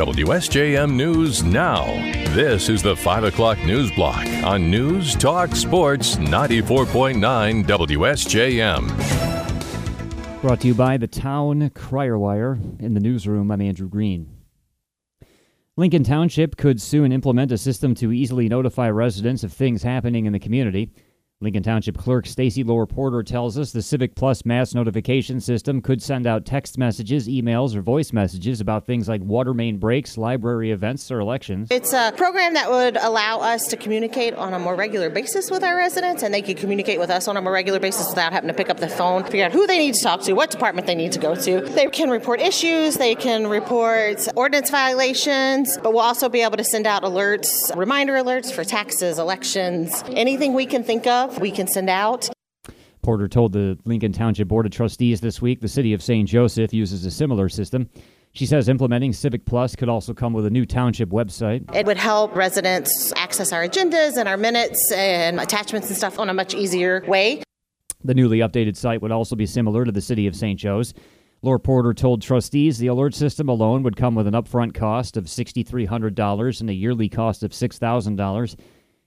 WSJM News Now. This is the 5 o'clock news block on News Talk Sports 94.9 WSJM. Brought to you by the Town Crier Wire. In the newsroom, I'm Andrew Green. Lincoln Township could soon implement a system to easily notify residents of things happening in the community. Lincoln Township Clerk Stacy Loar Porter tells us the Civic Plus mass notification system could send out text messages, emails, or voice messages about things like water main breaks, library events, or elections. It's a program that would allow us to communicate on a more regular basis with our residents, and they could communicate with us on a more regular basis without having to pick up the phone, figure out who they need to talk to, what department they need to go to. They can report issues, they can report ordinance violations, but we'll also be able to send out alerts, reminder alerts for taxes, elections, anything we can think of we can send out. Porter told the Lincoln Township Board of Trustees this week the city of St. Joseph uses a similar system. She says implementing Civic Plus could also come with a new township website. It would help residents access our agendas and our minutes and attachments and stuff on a much easier way. The newly updated site would also be similar to the city of St. Joe's. Loar Porter told trustees the alert system alone would come with an upfront cost of $6,300 and a yearly cost of $6,000.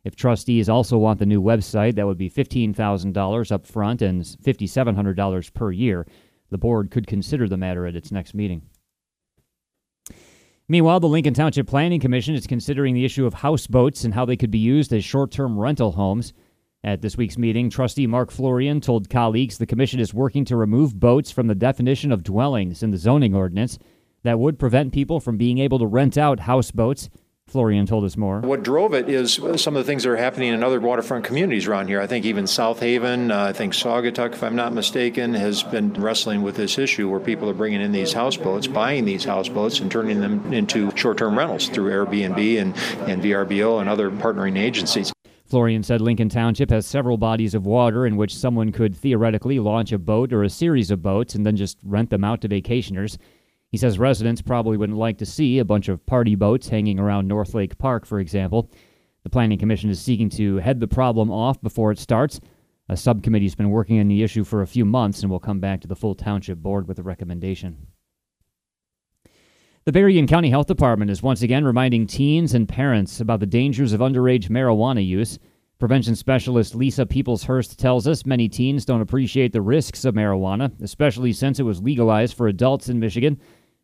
If trustees also want the new website, that would be $15,000 up front and $5,700 per year. The board could consider the matter at its next meeting. Meanwhile, the Lincoln Township Planning Commission is considering the issue of houseboats and how they could be used as short term rental homes. At this week's meeting, trustee Mark Florian told colleagues the commission is working to remove boats from the definition of dwellings in the zoning ordinance that would prevent people from being able to rent out houseboats Florian told us more. What drove it is some of the things that are happening in other waterfront communities around here. I think even South Haven, uh, I think Saugatuck, if I'm not mistaken, has been wrestling with this issue where people are bringing in these houseboats, buying these houseboats, and turning them into short term rentals through Airbnb and, and VRBO and other partnering agencies. Florian said Lincoln Township has several bodies of water in which someone could theoretically launch a boat or a series of boats and then just rent them out to vacationers. He says residents probably wouldn't like to see a bunch of party boats hanging around North Lake Park, for example. The Planning Commission is seeking to head the problem off before it starts. A subcommittee has been working on the issue for a few months and will come back to the full township board with a recommendation. The Berrien County Health Department is once again reminding teens and parents about the dangers of underage marijuana use. Prevention specialist Lisa Peoples-Hurst tells us many teens don't appreciate the risks of marijuana, especially since it was legalized for adults in Michigan.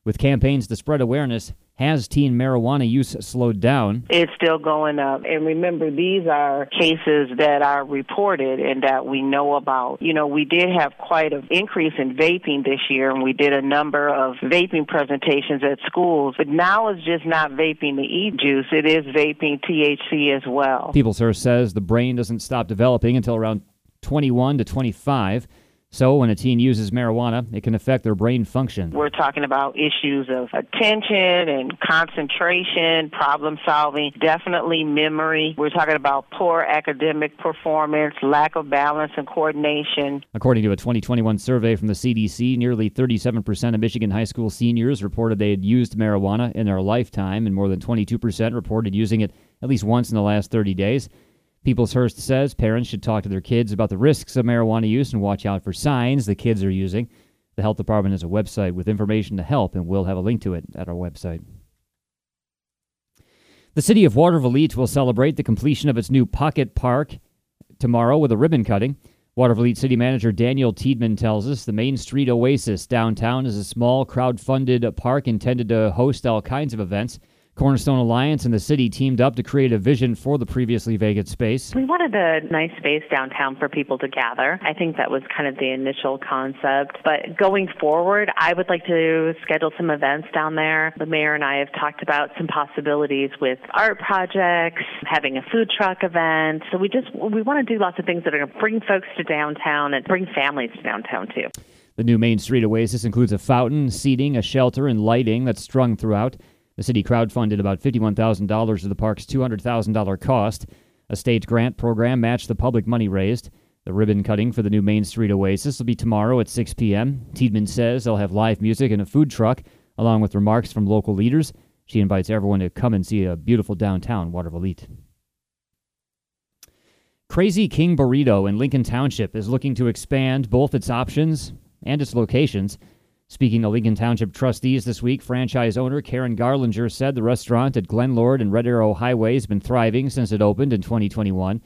With campaigns to spread awareness, has teen marijuana use slowed down? It's still going up. And remember, these are cases that are reported and that we know about. You know, we did have quite an increase in vaping this year, and we did a number of vaping presentations at schools. But now it's just not vaping the e juice, it is vaping THC as well. Peoples-Hurst says the brain doesn't stop developing until around 21 to 25. So, when a teen uses marijuana, it can affect their brain function. We're talking about issues of attention and concentration, problem solving, definitely memory. We're talking about poor academic performance, lack of balance and coordination. According to a 2021 survey from the CDC, nearly 37% of Michigan high school seniors reported they had used marijuana in their lifetime, and more than 22% reported using it at least once in the last 30 days. Peoples-Hurst says parents should talk to their kids about the risks of marijuana use and watch out for signs the kids are using. The health department has a website with information to help, and we'll have a link to it at our website. The city of Watervliet will celebrate the completion of its new Pocket Park tomorrow with a ribbon cutting. Watervliet City Manager Daniel Tiedman tells us the Main Street Oasis downtown is a small crowd-funded park intended to host all kinds of events. Cornerstone Alliance and the city teamed up to create a vision for the previously vacant space. We wanted a nice space downtown for people to gather. I think that was kind of the initial concept. But going forward, I would like to schedule some events down there. The mayor and I have talked about some possibilities with art projects, having a food truck event. So we just we want to do lots of things that are going to bring folks to downtown and bring families to downtown too. The new Main Street Oasis includes a fountain, seating, a shelter, and lighting that's strung throughout. The city crowdfunded about $51,000 of the park's $200,000 cost. A state grant program matched the public money raised. The ribbon cutting for the new Main Street Oasis will be tomorrow at 6 p.m. Tiedman says they'll have live music and a food truck, along with remarks from local leaders. She invites everyone to come and see a beautiful downtown Watervliet. Crazy King Burrito in Lincoln Township is looking to expand both its options and its locations. Speaking to Lincoln Township trustees this week, franchise owner Karen Garlinger said the restaurant at Glen Lord and Red Arrow Highway has been thriving since it opened in 2021.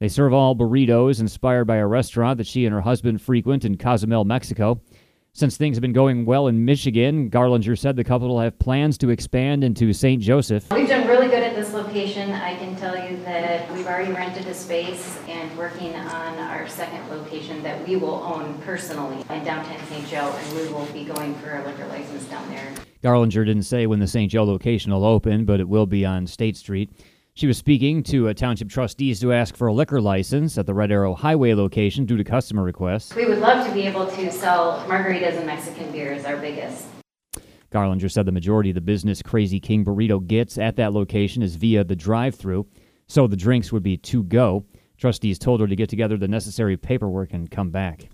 They serve all burritos inspired by a restaurant that she and her husband frequent in Cozumel, Mexico. Since things have been going well in Michigan, Garlinger said the couple will have plans to expand into St. Joseph. We've done really good at this location. I can tell you already rented a space and working on our second location that we will own personally in downtown St. Joe, and we will be going for a liquor license down there. Garlinger didn't say when the St. Joe location will open, but it will be on State Street. She was speaking to a township trustees to ask for a liquor license at the Red Arrow Highway location due to customer requests. We would love to be able to sell margaritas and Mexican beers, our biggest. Garlinger said the majority of the business Crazy King burrito gets at that location is via the drive through, so the drinks would be to go. Trustees told her to get together the necessary paperwork and come back.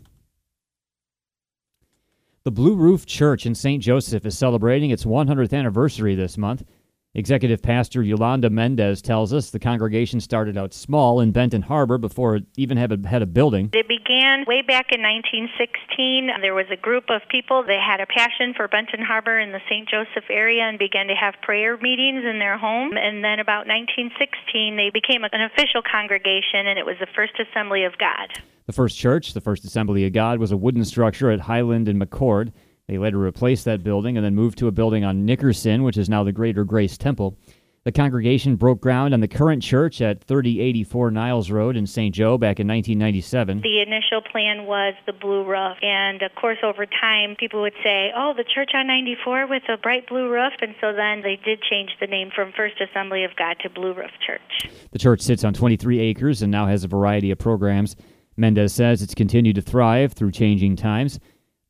The Blue Roof Church in St. Joseph is celebrating its 100th anniversary this month. Executive Pastor Yolanda Mendez tells us the congregation started out small in Benton Harbor before it even had a, had a building. It began way back in 1916. There was a group of people that had a passion for Benton Harbor in the St. Joseph area and began to have prayer meetings in their home. And then about 1916, they became an official congregation, and it was the First Assembly of God. The first church, the First Assembly of God, was a wooden structure at Highland and McCord. They later replaced that building and then moved to a building on Nickerson, which is now the Greater Grace Temple. The congregation broke ground on the current church at 3084 Niles Road in St. Joe back in 1997. The initial plan was the blue roof, and of course, over time, people would say, Oh, the church on 94 with a bright blue roof, and so then they did change the name from First Assembly of God to Blue Roof Church. The church sits on 23 acres and now has a variety of programs. Mendez says it's continued to thrive through changing times.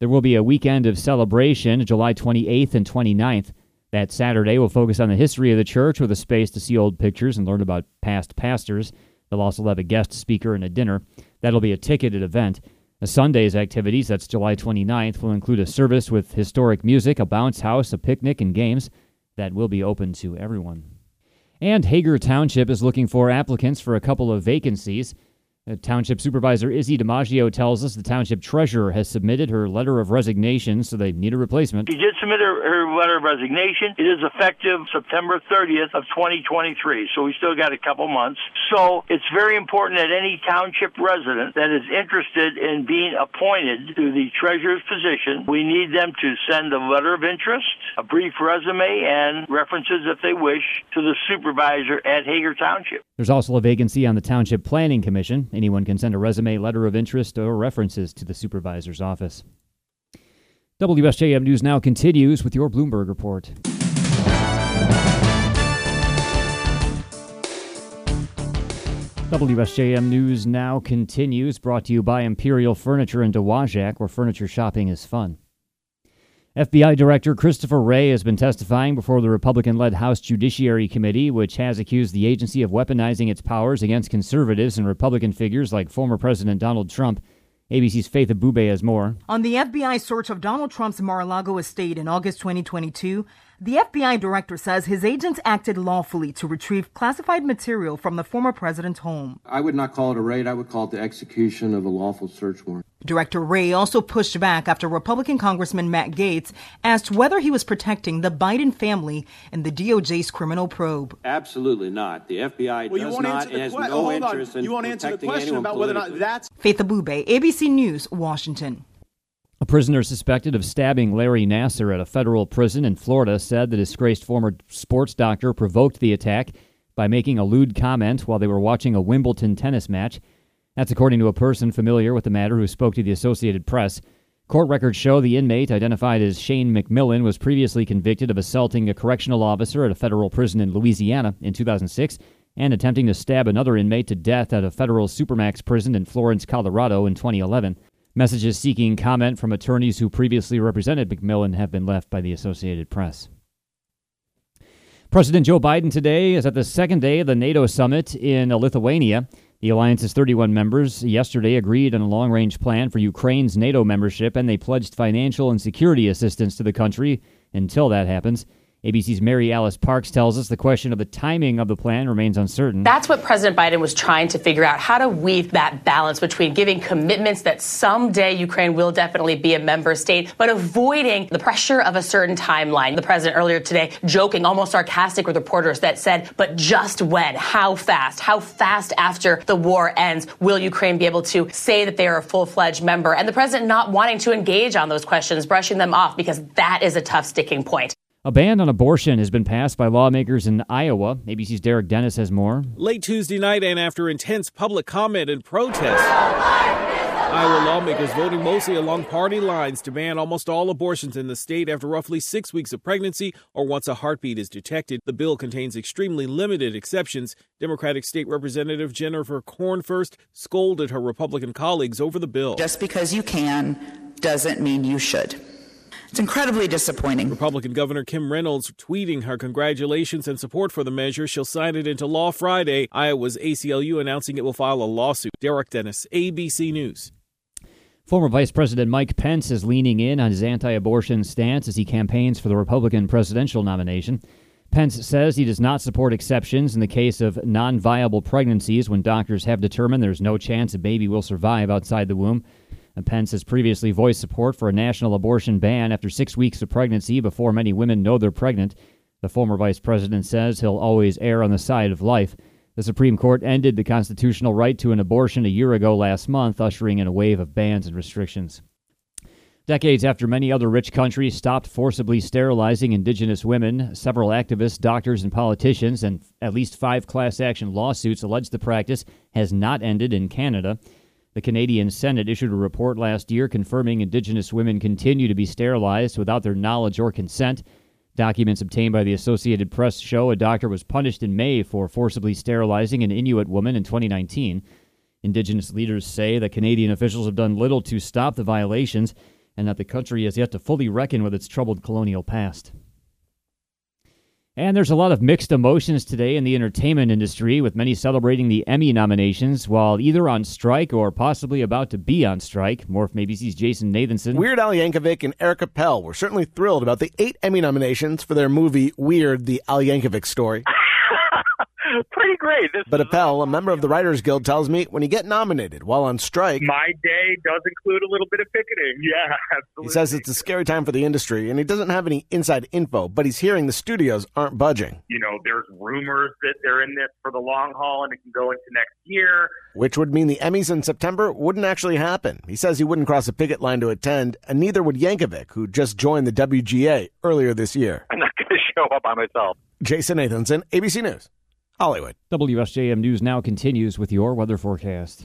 There will be a weekend of celebration, July 28th and 29th. That Saturday will focus on the history of the church with a space to see old pictures and learn about past pastors. They'll also have a guest speaker and a dinner. That'll be a ticketed event. The Sunday's activities, that's July 29th, will include a service with historic music, a bounce house, a picnic, and games that will be open to everyone. And Hagar Township is looking for applicants for a couple of vacancies. Uh, Township Supervisor Izzy DiMaggio tells us the Township Treasurer has submitted her letter of resignation, so they need a replacement. She did submit her, her letter of resignation. It is effective September 30th of 2023, so we still got a couple months. So it's very important that any Township resident that is interested in being appointed to the Treasurer's position, we need them to send a letter of interest, a brief resume, and references if they wish to the supervisor at Hagar Township. There's also a vacancy on the Township Planning Commission. Anyone can send a resume, letter of interest, or references to the supervisor's office. WSJM News now continues with your Bloomberg report. WSJM News now continues, brought to you by Imperial Furniture in Dowagiac, where furniture shopping is fun. FBI Director Christopher Wray has been testifying before the Republican led House Judiciary Committee, which has accused the agency of weaponizing its powers against conservatives and Republican figures like former President Donald Trump. ABC's Faith Abubey has more. On the FBI search of Donald Trump's Mar a Lago estate in August 2022, the FBI director says his agents acted lawfully to retrieve classified material from the former president's home. I would not call it a raid, I would call it the execution of a lawful search warrant. Director Wray also pushed back after Republican Congressman Matt Gaetz asked whether he was protecting the Biden family in the DOJ's criminal probe. Absolutely not. The FBI well, does not answer the has que- no oh, interest on. in You won't answer the protecting question anyone about whether or not that's Faith Abubey, ABC News, Washington. A prisoner suspected of stabbing Larry Nassar at a federal prison in Florida said the disgraced former sports doctor provoked the attack by making a lewd comment while they were watching a Wimbledon tennis match. That's according to a person familiar with the matter who spoke to the Associated Press. Court records show the inmate, identified as Shane McMillan, was previously convicted of assaulting a correctional officer at a federal prison in Louisiana in 2006 and attempting to stab another inmate to death at a federal supermax prison in Florence, Colorado in 2011. Messages seeking comment from attorneys who previously represented McMillan have been left by the Associated Press. President Joe Biden today is at the second day of the NATO summit in Lithuania. The alliance's 31 members yesterday agreed on a long range plan for Ukraine's NATO membership, and they pledged financial and security assistance to the country until that happens. ABC's Mary Alice Parks tells us the question of the timing of the plan remains uncertain. That's what President Biden was trying to figure out how to weave that balance between giving commitments that someday Ukraine will definitely be a member state, but avoiding the pressure of a certain timeline. The president earlier today joking, almost sarcastic with reporters that said, but just when? How fast? How fast after the war ends will Ukraine be able to say that they are a full fledged member? And the president not wanting to engage on those questions, brushing them off because that is a tough sticking point. A ban on abortion has been passed by lawmakers in Iowa. ABC's Derek Dennis has more. Late Tuesday night, and after intense public comment and protest, Iowa lawmakers voting mostly along party lines to ban almost all abortions in the state after roughly six weeks of pregnancy or once a heartbeat is detected. The bill contains extremely limited exceptions. Democratic State Representative Jennifer Konfrst scolded her Republican colleagues over the bill. Just because you can doesn't mean you should. It's incredibly disappointing. Republican Governor Kim Reynolds tweeting her congratulations and support for the measure. She'll sign it into law Friday. Iowa's ACLU announcing it will file a lawsuit. Derek Dennis, ABC News. Former Vice President Mike Pence is leaning in on his anti abortion stance as he campaigns for the Republican presidential nomination. Pence says he does not support exceptions in the case of non viable pregnancies when doctors have determined there's no chance a baby will survive outside the womb. Pence has previously voiced support for a national abortion ban after six weeks of pregnancy before many women know they're pregnant. The former vice president says he'll always err on the side of life. The Supreme Court ended the constitutional right to an abortion a year ago last month, ushering in a wave of bans and restrictions. Decades after many other rich countries stopped forcibly sterilizing indigenous women, several activists, doctors, and politicians, and at least five class action lawsuits allege the practice has not ended in Canada. The Canadian Senate issued a report last year confirming Indigenous women continue to be sterilized without their knowledge or consent. Documents obtained by the Associated Press show a doctor was punished in May for forcibly sterilizing an Inuit woman in 2019. Indigenous leaders say that Canadian officials have done little to stop the violations and that the country has yet to fully reckon with its troubled colonial past. And there's a lot of mixed emotions today in the entertainment industry, with many celebrating the Emmy nominations while either on strike or possibly about to be on strike. More from ABC's Jason Nathanson. Weird Al Yankovic and Eric Appel were certainly thrilled about the eight Emmy nominations for their movie Weird, the Al Yankovic story. pretty great. This but Appel, a member of the Writers Guild, tells me when you get nominated while on strike, my day does include a little bit of picketing. Yeah, absolutely. He says it's a scary time for the industry, and he doesn't have any inside info, but he's hearing the studios aren't budging. You know, there's rumors that they're in this for the long haul and it can go into next year. Which would mean the Emmys in September wouldn't actually happen. He says he wouldn't cross a picket line to attend, and neither would Yankovic, who just joined the WGA earlier this year. I'm not going to show up by myself. Jason Nathanson, ABC News. Hollywood. WSJM News now continues with your weather forecast.